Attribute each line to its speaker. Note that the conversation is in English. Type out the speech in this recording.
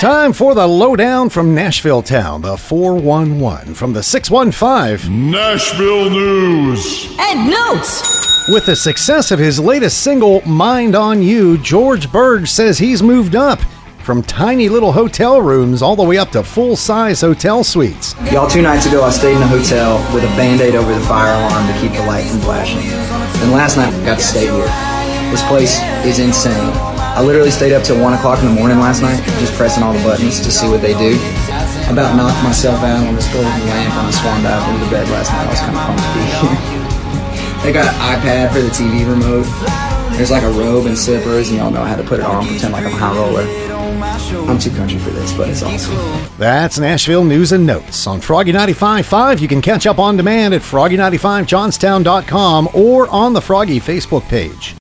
Speaker 1: Time for the lowdown from Nashville Town, the 411 from the 615.
Speaker 2: Nashville News.
Speaker 3: And notes.
Speaker 1: With the success of his latest single, Mind on You, George Birge says he's moved up from tiny little hotel rooms all the way up to full size hotel suites.
Speaker 4: Y'all, two nights ago, I stayed in a hotel with a band aid over the fire alarm to keep the light from flashing. And last night, I got to stay here. This place is insane. I literally stayed up till 1 o'clock in the morning last night, just pressing all the buttons to see what they do. I about knocked myself out on this golden lamp on the swan dive into the bed last night. I was kind of pumped to be here. they got an iPad for the TV remote. There's like a robe and slippers, and y'all know how to put it on, pretend like I'm a high roller. I'm too country for this, but it's awesome.
Speaker 1: That's Nashville News and Notes. On Froggy 95.5, you can catch up on demand at froggy95johnstown.com or on the Froggy Facebook page.